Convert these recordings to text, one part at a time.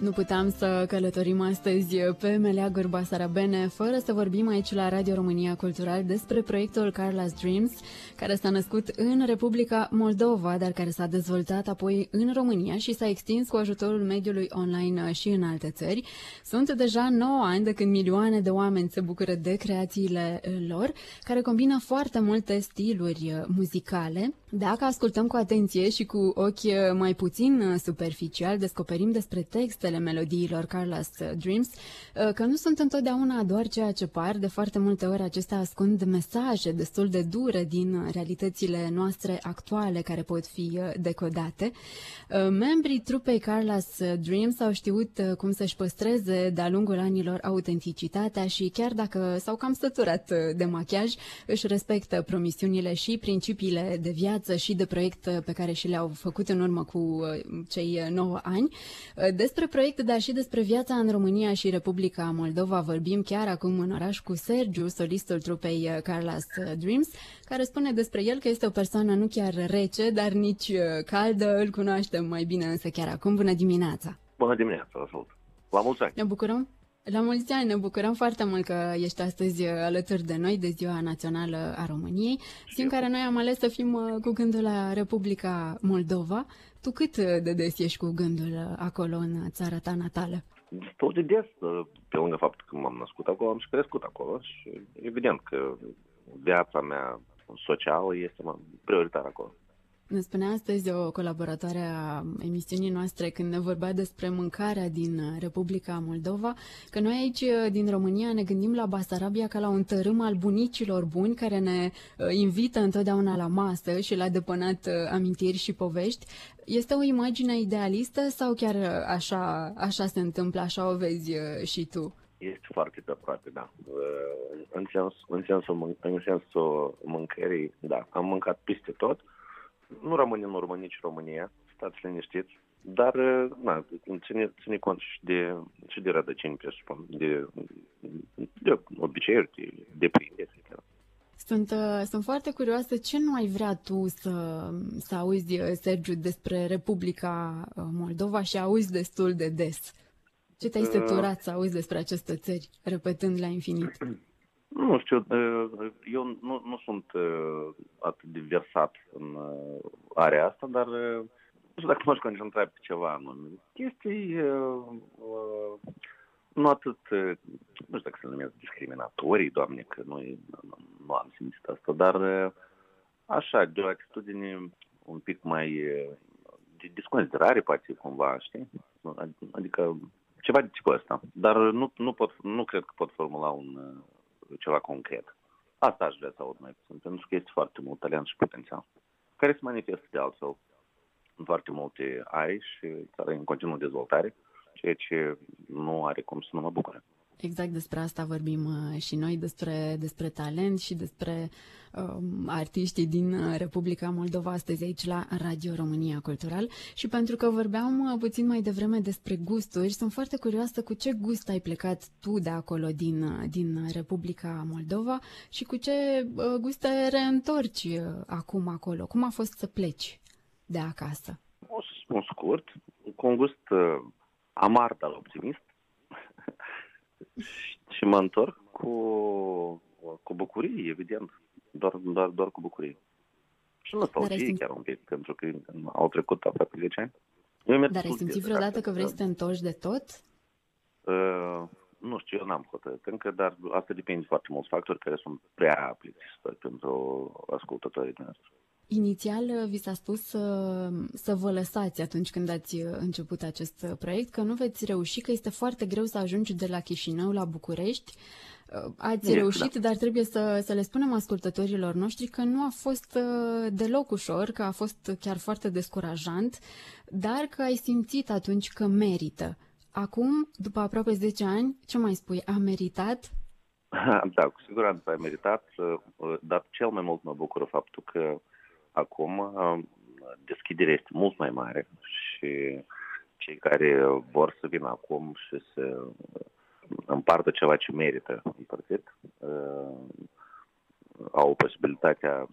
Nu puteam să călătorim astăzi pe meleaguri basarabene fără să vorbim aici la Radio România Cultural despre proiectul Carla's Dreams, care s-a născut în Republica Moldova, dar care s-a dezvoltat apoi în România și s-a extins cu ajutorul mediului online și în alte țări. Sunt deja 9 ani de când milioane de oameni se bucură de creațiile lor, care combină foarte multe stiluri muzicale. Dacă ascultăm cu atenție și cu ochi mai puțin superficial, descoperim despre texte textele melodiilor Carla's Dreams, uh, că nu sunt întotdeauna doar ceea ce par, de foarte multe ori acestea ascund mesaje destul de dure din realitățile noastre actuale care pot fi uh, decodate. Uh, membrii trupei Carla's Dreams au știut cum să-și păstreze de-a lungul anilor autenticitatea și chiar dacă s-au cam săturat de machiaj, își respectă promisiunile și principiile de viață și de proiect pe care și le-au făcut în urmă cu cei 9 ani. Despre proiect, dar și despre viața în România și Republica Moldova vorbim chiar acum în oraș cu Sergiu, solistul trupei uh, Carla's uh, Dreams, care spune despre el că este o persoană nu chiar rece, dar nici uh, caldă, îl cunoaștem mai bine însă chiar acum. Bună dimineața! Bună dimineața, vă La mulți ani! Ne bucurăm! La mulți ani, ne bucurăm foarte mult că ești astăzi alături de noi de Ziua Națională a României, zi în care noi am ales să fim cu gândul la Republica Moldova. Tu cât de des ești cu gândul acolo în țara ta natală? Destul de des, pe lângă faptul că m-am născut acolo, am și crescut acolo și evident că viața mea socială este prioritară acolo. Ne spunea astăzi o colaboratoare a emisiunii noastre când ne vorbea despre mâncarea din Republica Moldova, că noi aici din România ne gândim la Basarabia ca la un tărâm al bunicilor buni care ne uh, invită întotdeauna la masă și la depănat uh, amintiri și povești. Este o imagine idealistă sau chiar așa, așa se întâmplă, așa o vezi uh, și tu? Este foarte pe aproape, da. În, sens, în, sensul, în sensul mâncării, da, am mâncat peste tot, nu rămâne în urmă nici România, stați liniștiți, dar na, ține, ține cont și de, și de rădăcini, presupun, de, de obiceiuri, de, de prinderi. Sunt, uh, sunt foarte curioasă ce nu ai vrea tu să, să auzi, uh, Sergiu, despre Republica uh, Moldova și auzi destul de des. Ce te-ai săturat să auzi despre aceste țări, repetând la infinit? Nu știu, eu nu, nu sunt atât de versat în area asta, dar nu știu dacă m-aș concentra pe ceva anume. Chestii nu atât, nu știu dacă se numesc discriminatorii, doamne, că noi nu, nu am simțit asta, dar așa, de o atitudine un pic mai de desconsiderare, poate, cumva, știi? Adică ceva de tipul ăsta. Dar nu, nu, pot, nu cred că pot formula un ceva concret. Asta aș vrea să aud mai puțin, pentru că este foarte mult talent și potențial, care se manifestă de altfel în foarte multe ai și care în continuă dezvoltare, ceea ce nu are cum să nu mă bucure. Exact despre asta vorbim uh, și noi, despre, despre talent și despre um, artiștii din uh, Republica Moldova astăzi aici la Radio România Cultural. Și pentru că vorbeam uh, puțin mai devreme despre gusturi, sunt foarte curioasă cu ce gust ai plecat tu de acolo din, din Republica Moldova și cu ce gust te reîntorci acum acolo. Cum a fost să pleci de acasă? O să spun scurt, cu un gust uh, amar, dar optimist și mă întorc cu, cu bucurie, evident. Doar, doar, doar cu bucurie. Și nostalgie chiar un pic, pentru că au trecut aproape 10 ani. Dar ai simțit vreodată că vrei să te întorci de tot? Uh, nu știu, eu n-am hotărât încă, dar asta depinde foarte mulți factori care sunt prea plictisitori pentru ascultătorii noastre. Inițial uh, vi s-a spus să, să vă lăsați atunci când ați uh, început acest uh, proiect, că nu veți reuși, că este foarte greu să ajungi de la Chișinău la București. Ați e, reușit, da. dar trebuie să, să le spunem ascultătorilor noștri că nu a fost deloc ușor, că a fost chiar foarte descurajant, dar că ai simțit atunci că merită. Acum, după aproape 10 ani, ce mai spui? A meritat? Da, cu siguranță a meritat, dar cel mai mult mă bucură faptul că acum um, deschiderea este mult mai mare și cei care vor să vină acum și să împartă ceva ce merită împărțit, uh, au posibilitatea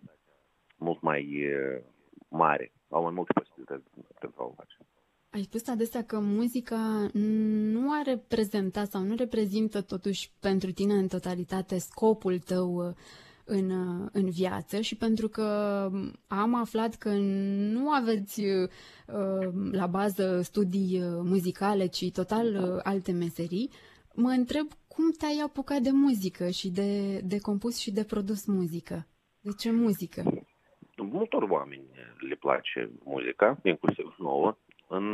mult mai uh, mare, au mai multe posibilități pentru a o face. Ai spus adesea că muzica nu a reprezentat sau nu reprezintă totuși pentru tine în totalitate scopul tău uh, în, uh, în viață și pentru că am aflat că nu aveți uh, la bază studii muzicale, ci total alte meserii, mă întreb cum te-ai apucat de muzică și de, de compus și de produs muzică? De ce muzică? Multor oameni le place muzica, inclusiv nouă. În,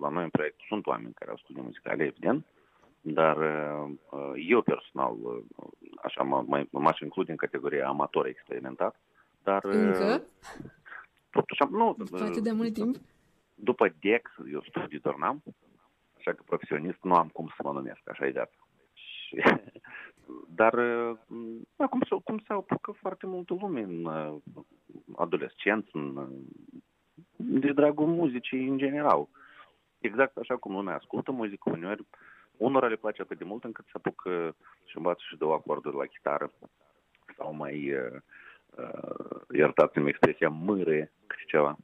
la noi în proiect sunt oameni care au studii muzicale, evident, dar eu personal, așa, m-aș include în categoria amator experimentat, dar... Încă? Totuși, nu... După atât de mult timp? După DEX, eu studii doar n-am, așa că profesionist nu am cum să mă numesc, așa e viața. Și, dar acum cum se apucă foarte multă lume în adolescenți, în, de dragul muzicii în general. Exact așa cum lumea ascultă muzică, uneori unora le place atât de mult încât se apucă și învață și două acorduri la chitară sau mai, uh, uh, iertați-mi expresia, mâre câte ceva.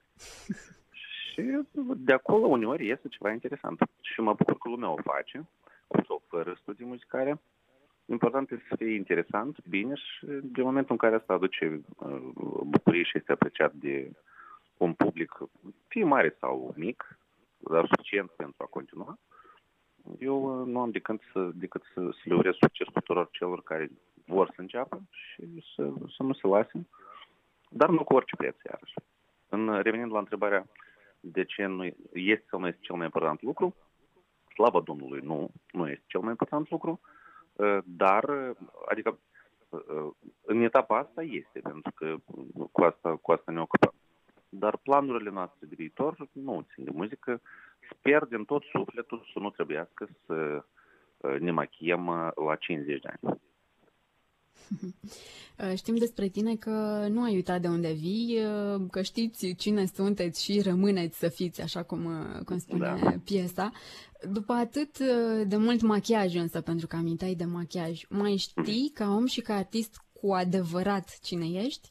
și de acolo uneori iese ceva interesant. Și mă bucur că lumea o face, cu sau fără studii muzicale. Important este să fie interesant, bine și de momentul în care asta aduce uh, bucurie și este apreciat de un public, fie mare sau mic, dar suficient pentru a continua, eu uh, nu am decât să, decât să, să le urez succes tuturor celor care vor să înceapă și să, să nu se lase, dar nu cu orice preț, iarăși. În, revenind la întrebarea de ce nu este sau nu este cel mai important lucru, slavă Domnului, nu, nu este cel mai important lucru, uh, dar, adică, uh, în etapa asta este, pentru că cu asta, cu asta ne ocupăm. Dar planurile noastre de viitor nu țin de muzică. Sper din tot sufletul să nu trebuiască să uh, ne machiem uh, la 50 de ani. Uh, știm despre tine că nu ai uitat de unde vii, că știți cine sunteți și rămâneți să fiți, așa cum, cum spune da. piesa. După atât de mult machiaj însă, pentru că amintai de machiaj, mai știi ca om și ca artist cu adevărat cine ești?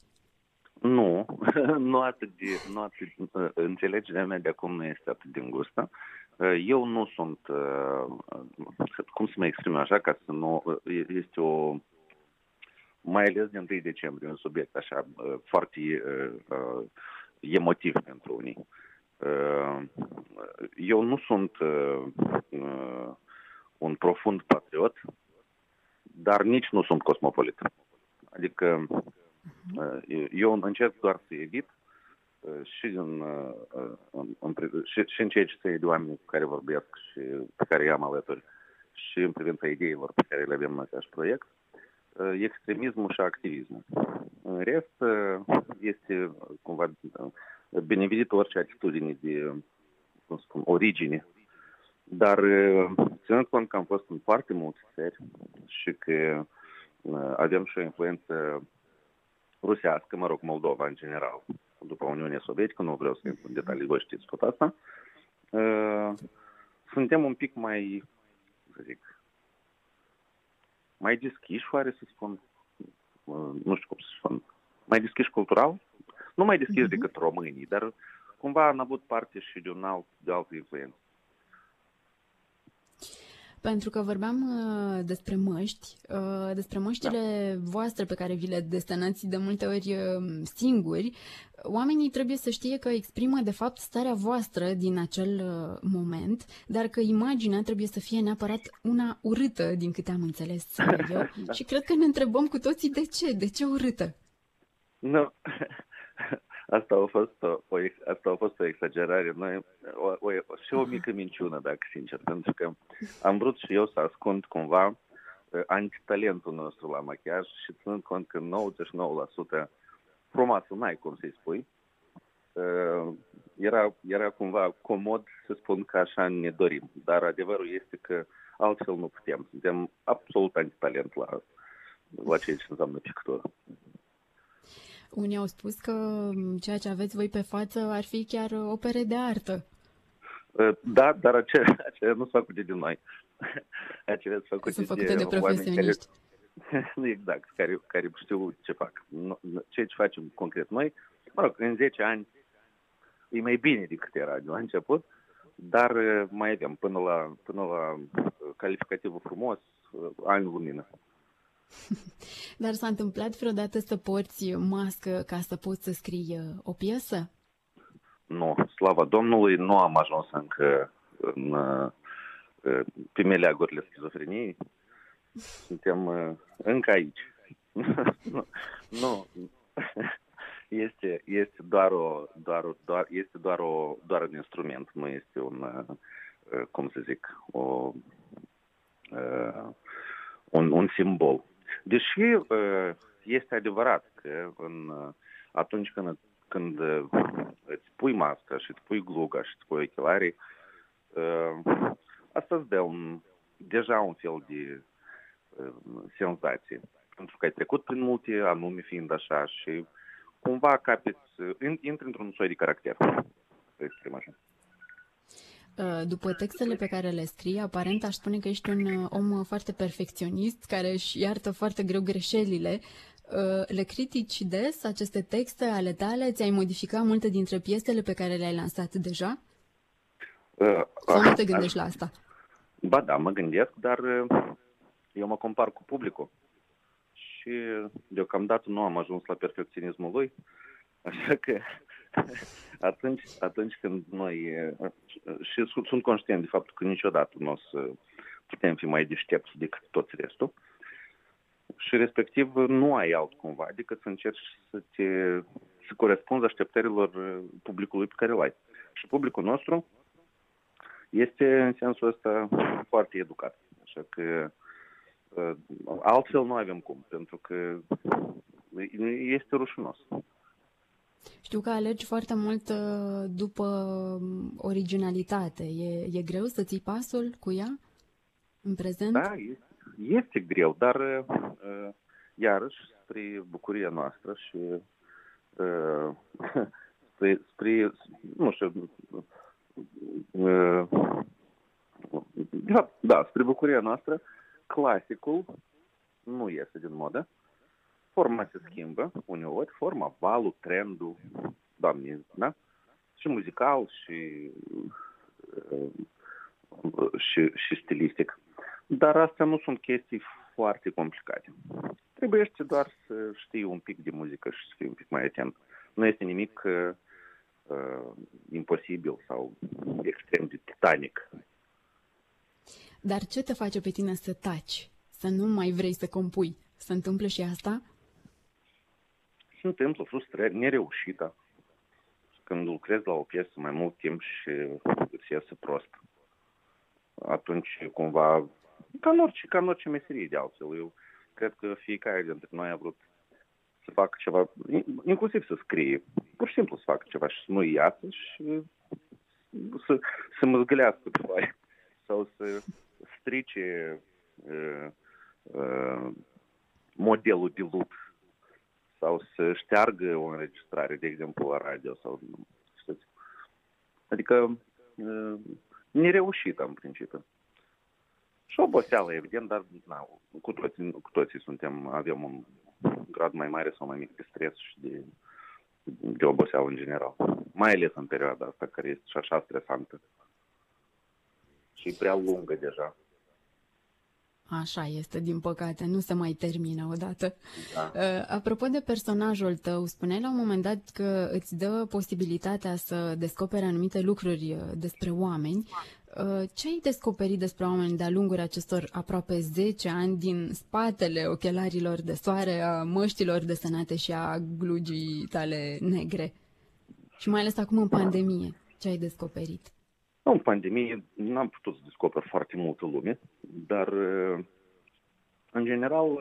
Nu, nu atât de, nu atât, uh, înțelegerea mea de acum nu este atât de îngustă. Uh, eu nu sunt, uh, cum să mă exprim așa, ca să nu, este o, mai ales de 1 decembrie, un subiect așa foarte emotiv pentru unii. Eu nu sunt un profund patriot, dar nici nu sunt cosmopolit. Adică Uh, eu încerc doar să evit uh, și în, uh, în, în, și, și în ceea ce se de oameni cu care vorbesc și pe care i-am alături și în privința ideilor pe care le avem în acest proiect, extremismul și activismul. În rest, este cumva binevenit orice atitudine de, cum spun, origine. Dar ținând cont că am fost în foarte multe țări și că avem și o influență rusească, mă rog, Moldova în general, după Uniunea Sovietică, nu vreau să intru în detalii, voi știți tot asta, uh, suntem un pic mai, să zic, mai deschiși, oare să spun, uh, nu știu cum să spun, mai deschiși cultural, nu mai deschiși uh-huh. decât românii, dar cumva am avut parte și de un alt, de altă influență. Pentru că vorbeam uh, despre măști, uh, despre măștile da. voastre pe care vi le destănați de multe ori uh, singuri, oamenii trebuie să știe că exprimă de fapt starea voastră din acel uh, moment, dar că imaginea trebuie să fie neapărat una urâtă, din câte am înțeles eu. da. Și cred că ne întrebăm cu toții de ce, de ce urâtă? Nu, Asta a fost o, o, asta a fost o exagerare. Noi, o, o, și o mică minciună, dacă sincer, pentru că am vrut și eu să ascund cumva uh, antitalentul nostru la machiaj și ținând cont că 99% frumoasă n-ai cum să-i spui, uh, era, era cumva comod să spun că așa ne dorim. Dar adevărul este că altfel nu putem. Suntem absolut antitalent la, la ceea ce înseamnă pictură. Unii au spus că ceea ce aveți voi pe față ar fi chiar opere de artă. Da, dar acelea, acelea nu sunt făcute de noi. Acelea sunt făcute, sunt făcute de, de profesioniști. Care, exact, care, care știu ce fac. Ceea ce facem concret noi, mă rog, în 10 ani e mai bine decât era de la început, dar mai avem până la, până la calificativul frumos, ani lumină. Dar s-a întâmplat vreodată să porți mască ca să poți să scrii o piesă? Nu, slava Domnului, nu am ajuns încă în, pe meleagurile schizofreniei. Suntem încă aici. nu, este, este doar, o, doar, doar, este doar, o, doar un instrument, nu este un, cum să zic, o, un, un simbol. Deși este adevărat că în, atunci când, când îți pui masca și îți pui gluga și îți pui ochelarii, asta îți dă un, deja un fel de senzație. Pentru că ai trecut prin multe anume fiind așa și cumva capeți, intri într-un soi de caracter, să exprim așa. După textele pe care le scrii, aparent aș spune că ești un om foarte perfecționist, care își iartă foarte greu greșelile. Le critici des aceste texte ale tale? Ți-ai modificat multe dintre piesele pe care le-ai lansat deja? Sau nu te gândești la asta? Ba da, mă gândesc, dar eu mă compar cu publicul și deocamdată nu am ajuns la perfecționismul lui, așa că atunci, atunci când noi, și sunt conștient de faptul că niciodată nu o să putem fi mai deștepți decât toți restul, și respectiv nu ai alt cumva decât să încerci să te să corespunzi așteptărilor publicului pe care îl ai. Și publicul nostru este în sensul ăsta foarte educat. Așa că altfel nu avem cum, pentru că este rușinos. Știu că alegi foarte mult uh, după um, originalitate. E, e greu să ții pasul cu ea în prezent? Da, este greu, dar uh, iarăși spre bucuria noastră și uh, spre, spre nu știu, da, da, spre bucuria noastră, clasicul nu iese din modă forma se schimbă uneori, forma, valul, trendul, doamne, da? Și muzical, și, și, și stilistic. Dar astea nu sunt chestii foarte complicate. Trebuie doar să știi un pic de muzică și să fii un pic mai atent. Nu este nimic uh, imposibil sau extrem de titanic. Dar ce te face pe tine să taci? Să nu mai vrei să compui? Se întâmplă și asta? Se întâmplă frustrări, nereușită. Când lucrezi la o piesă mai mult timp și îți iese prost. Atunci, cumva, ca în orice, ca în orice meserie de altfel. Eu cred că fiecare dintre noi a vrut să facă ceva, inclusiv să scrie, pur și simplu să facă ceva și să nu iasă și să, să măzgălească pe foaie sau să strice uh, uh, modelul de lup sau să șteargă o înregistrare, de exemplu, la radio sau știți. Adică nereușită în principiu. Și oboseală, evident, dar na, cu, toții, cu toții suntem, avem un grad mai mare sau mai mic de stres și de, de oboseală în general. Mai ales în perioada asta, care este și așa stresantă. Și prea lungă deja. Așa este, din păcate, nu se mai termină odată. Da. Uh, apropo de personajul tău, spuneai la un moment dat că îți dă posibilitatea să descoperi anumite lucruri uh, despre oameni. Uh, ce ai descoperit despre oameni de-a lungul acestor aproape 10 ani din spatele ochelarilor de soare, a măștilor desenate și a glugii tale negre? Și mai ales acum în pandemie, ce ai descoperit? În pandemie n-am putut să descoper foarte multă lume, dar în general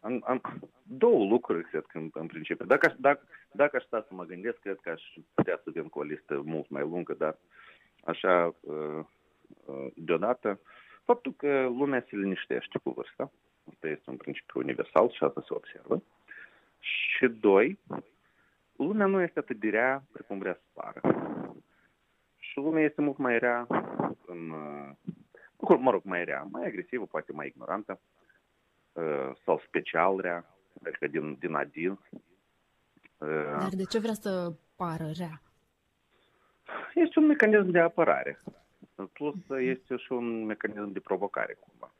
am, am două lucruri, cred că, în, în principiu. Dacă, dacă, dacă aș sta să mă gândesc, cred că aș putea să vin cu o listă mult mai lungă, dar așa, deodată, faptul că lumea se liniștește cu vârsta, asta este un principiu universal și asta se observă. Și doi, lumea nu este atât de rea precum vrea să pară. Și lumea este mult mai rea în... Uh, mă rog, mai rea, mai agresivă, poate mai ignorantă uh, sau special rea, adică din, din adins. Uh, Dar de ce vrea să pară rea? Este un mecanism de apărare. Plus este și un mecanism de provocare, cumva.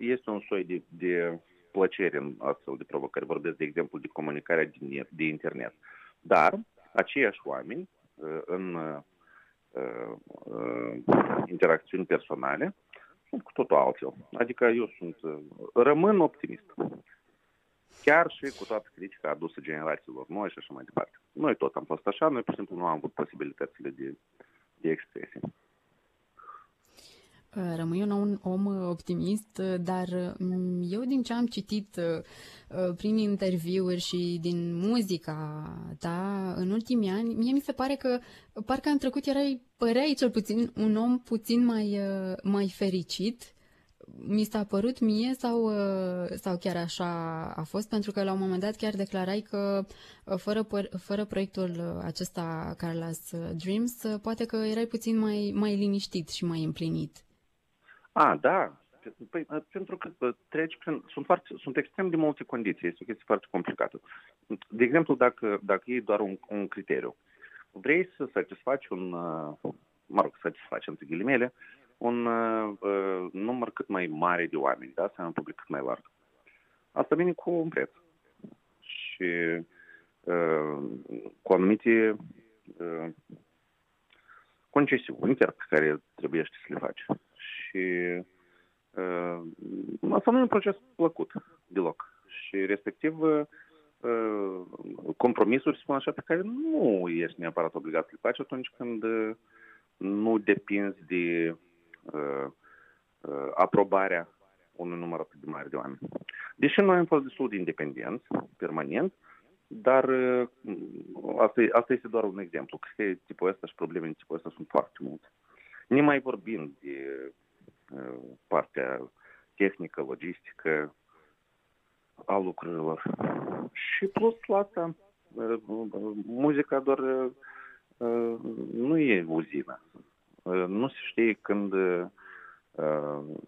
Este un soi de, de plăcere în astfel de provocări. Vorbesc, de exemplu, de comunicarea de, de internet. Dar aceiași oameni uh, în uh, uh, interacțiuni personale sunt cu totul altfel. Adică eu sunt, rămân optimist. Chiar și cu toată critica adusă generațiilor noi și așa mai departe. Noi tot am fost așa, noi pur și simplu nu am avut posibilitățile de, de expresie. Rămâi un om optimist, dar mm, eu din ce am citit uh, uh, prin interviuri și din muzica ta în ultimii ani, mie mi se pare că parcă în trecut erai, păreai cel puțin un om puțin mai, uh, mai fericit. Mi s-a părut mie sau, sau chiar așa a fost? Pentru că la un moment dat chiar declarai că fără, fără proiectul acesta Carlos Dreams, poate că erai puțin mai, mai liniștit și mai împlinit. A, da. Păi, pentru că treci prin... Sunt, foarte, sunt extrem de multe condiții. Este o chestie foarte complicată. De exemplu, dacă, dacă iei doar un, un criteriu, vrei să satisfaci un, mă rog, satisfaci între ghilimele, un uh, număr cât mai mare de oameni, da? Să ai un public cât mai larg. Asta vine cu un preț. Și uh, cu anumite uh, concesiuni chiar pe care trebuie să le faci și uh, asta nu e un proces plăcut deloc. Și respectiv uh, compromisuri, spun așa, pe care nu ești neapărat obligat să le faci atunci când uh, nu depinzi de uh, uh, aprobarea unui număr atât de mare de oameni. Deși noi am fost destul de independenți, permanent, dar uh, asta, asta este doar un exemplu. Cred că tipul ăsta și problemele tipul ăsta sunt foarte multe. Ne mai vorbim de partea tehnică, logistică a lucrurilor. Și plus la asta, muzica doar nu e uzină. Nu se știe când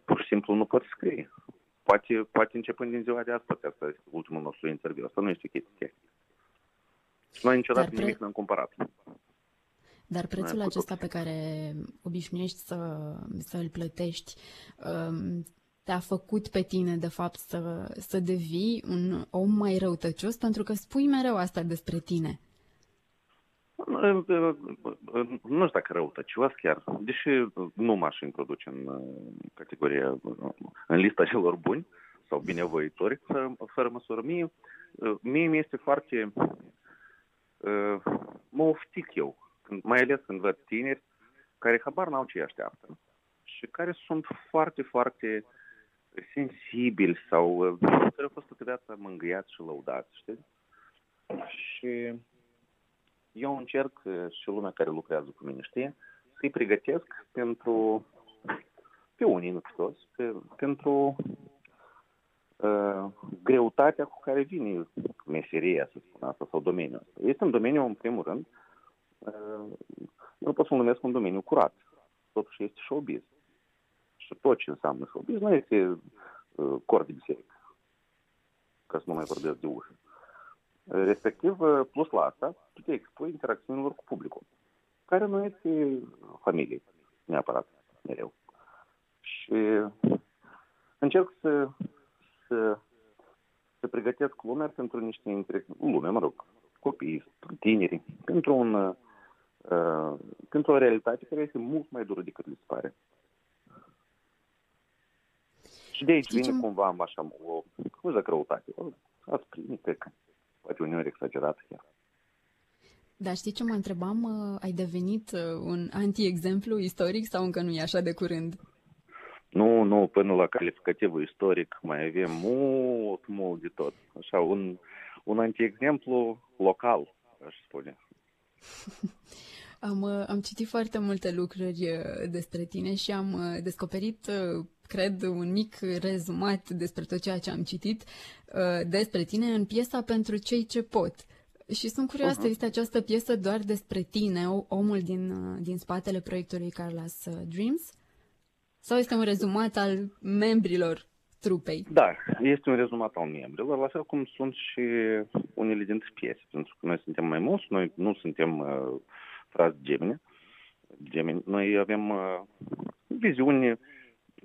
pur și simplu nu poți scrie. Poate, poate începând din ziua de astăzi, asta este ultimul nostru interviu. Asta nu este o chestie tehnică. Noi niciodată pre... nimic n-am comparat. Dar prețul acesta pe care obișnuiești să, să îl plătești um, te-a făcut pe tine, de fapt, să, să devii un om mai răutăcios, pentru că spui mereu asta despre tine. Nu știu dacă răutăcios chiar, deși nu m-aș introduce în categoria, în lista celor buni sau binevoitori, fără, fără măsură. Mie, mie mi este foarte... Mă oftic eu când, mai ales când văd tineri care habar n-au ce așteaptă și care sunt foarte, foarte sensibili sau care au fost toată viața mângâiați și lăudați, știi? Și eu încerc și lumea care lucrează cu mine, știe, să-i pregătesc pentru, pe unii, nu pe toți, pe, pentru uh, greutatea cu care vine meseria, să spun asta, sau domeniul ăsta. Este un domeniu, în primul rând, nu pot să numesc un domeniu curat. Totuși este showbiz. Și tot ce înseamnă showbiz nu este uh, cor de biserică. Ca să nu mai vorbesc de ușă. Respectiv, uh, plus la asta, tu te expui interacțiunilor cu publicul, care nu este familie, neapărat, mereu. Și încerc să, să, să pregătesc lumea pentru niște interacțiuni, lume, mă rog, copii, tineri, pentru un uh, uh, într-o realitate care este mult mai dură decât li se pare. Și de aici vine cumva așa o, cum zic, răutate. O asprime, cred că poate uneori exagerat chiar. Dar știi ce mă întrebam? Uh, ai devenit uh, un anti-exemplu istoric sau încă nu e așa de curând? Nu, nu, până la calificativul istoric mai avem mult, mult de tot. Așa, un, un anti-exemplu local, aș spune. Am, uh, am citit foarte multe lucruri uh, despre tine și am uh, descoperit, cred, un mic rezumat despre tot ceea ce am citit despre tine în piesa Pentru cei ce pot. Și sunt curioasă, uh-huh. este această piesă doar despre tine, omul din, din spatele proiectului Carlos Dreams? Sau este un rezumat al membrilor trupei? Da, este un rezumat al membrilor, la fel cum sunt și unele dintre piese, pentru că noi suntem mai mulți, noi nu suntem uh, frați gemene, gemeni, noi avem uh, viziuni,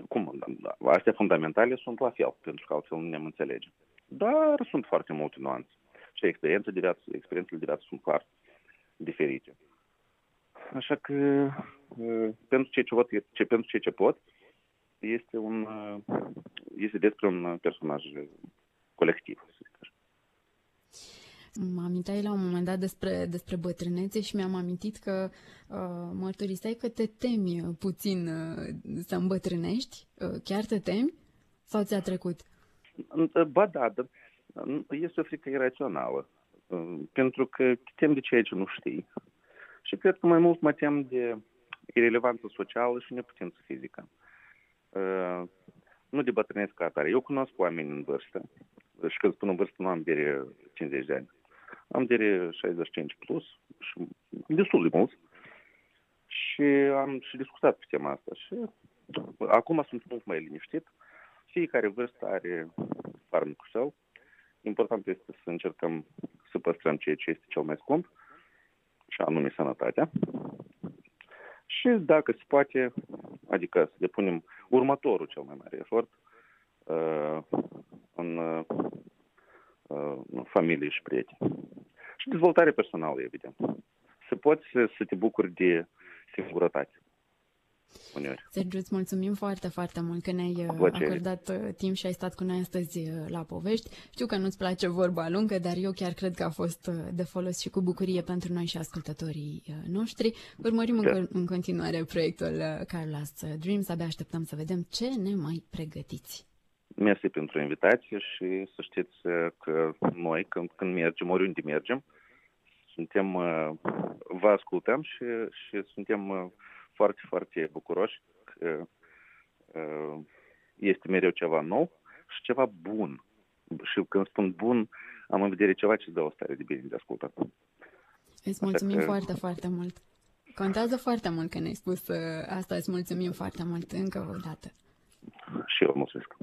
cum, da, astea fundamentale sunt la fel, pentru că altfel nu ne înțelege. Dar sunt foarte multe nuanțe și experiențe de viață, experiențele de viață sunt foarte diferite. Așa că uh, pentru ce, ce pot, ce, pentru ce, ce pot, este, un, uh, este despre un personaj colectiv, să zic așa. Mă aminteai la un moment dat despre, despre bătrânețe și mi-am amintit că uh, mărturiseai că te temi puțin uh, să îmbătrânești. Uh, chiar te temi? Sau ți-a trecut? Ba da, dar este o frică irațională. Uh, pentru că te temi de ceea ce nu știi. Și cred că mai mult mă tem de irelevanță socială și neputință fizică. Uh, nu de bătrânesc ca atare. Eu cunosc oameni în vârstă și când spun în vârstă nu am de 50 de ani. Am de 65 plus și destul de mulți. Și am și discutat pe tema asta și acum sunt mult mai liniștit. Fiecare vârstă are farmecul său. Important este să încercăm să păstrăm ceea ce este cel mai scump, și anume sănătatea. Și dacă se poate, adică să depunem următorul cel mai mare efort uh, în uh, familie și prieteni. Și dezvoltare personală, evident. Să poți să te bucuri de singurătate uneori. Sergiu, îți mulțumim foarte, foarte mult că ne-ai uh, acordat uh, timp și ai stat cu noi astăzi uh, la povești. Știu că nu-ți place vorba lungă, dar eu chiar cred că a fost de folos și cu bucurie pentru noi și ascultătorii noștri. Urmărim da. în, în continuare proiectul Carlos Dreams. Abia așteptăm să vedem ce ne mai pregătiți. Mersi pentru invitație și să știți că noi, când, când mergem, oriunde mergem, suntem, vă ascultăm și, și suntem foarte, foarte bucuroși că uh, este mereu ceva nou și ceva bun. Și când spun bun, am în vedere ceva ce dă o stare de bine de ascultat. Îți mulțumim că... foarte, foarte mult. Contează foarte mult că ne-ai spus uh, asta. Îți mulțumim foarte mult încă o dată. Și eu mulțumesc.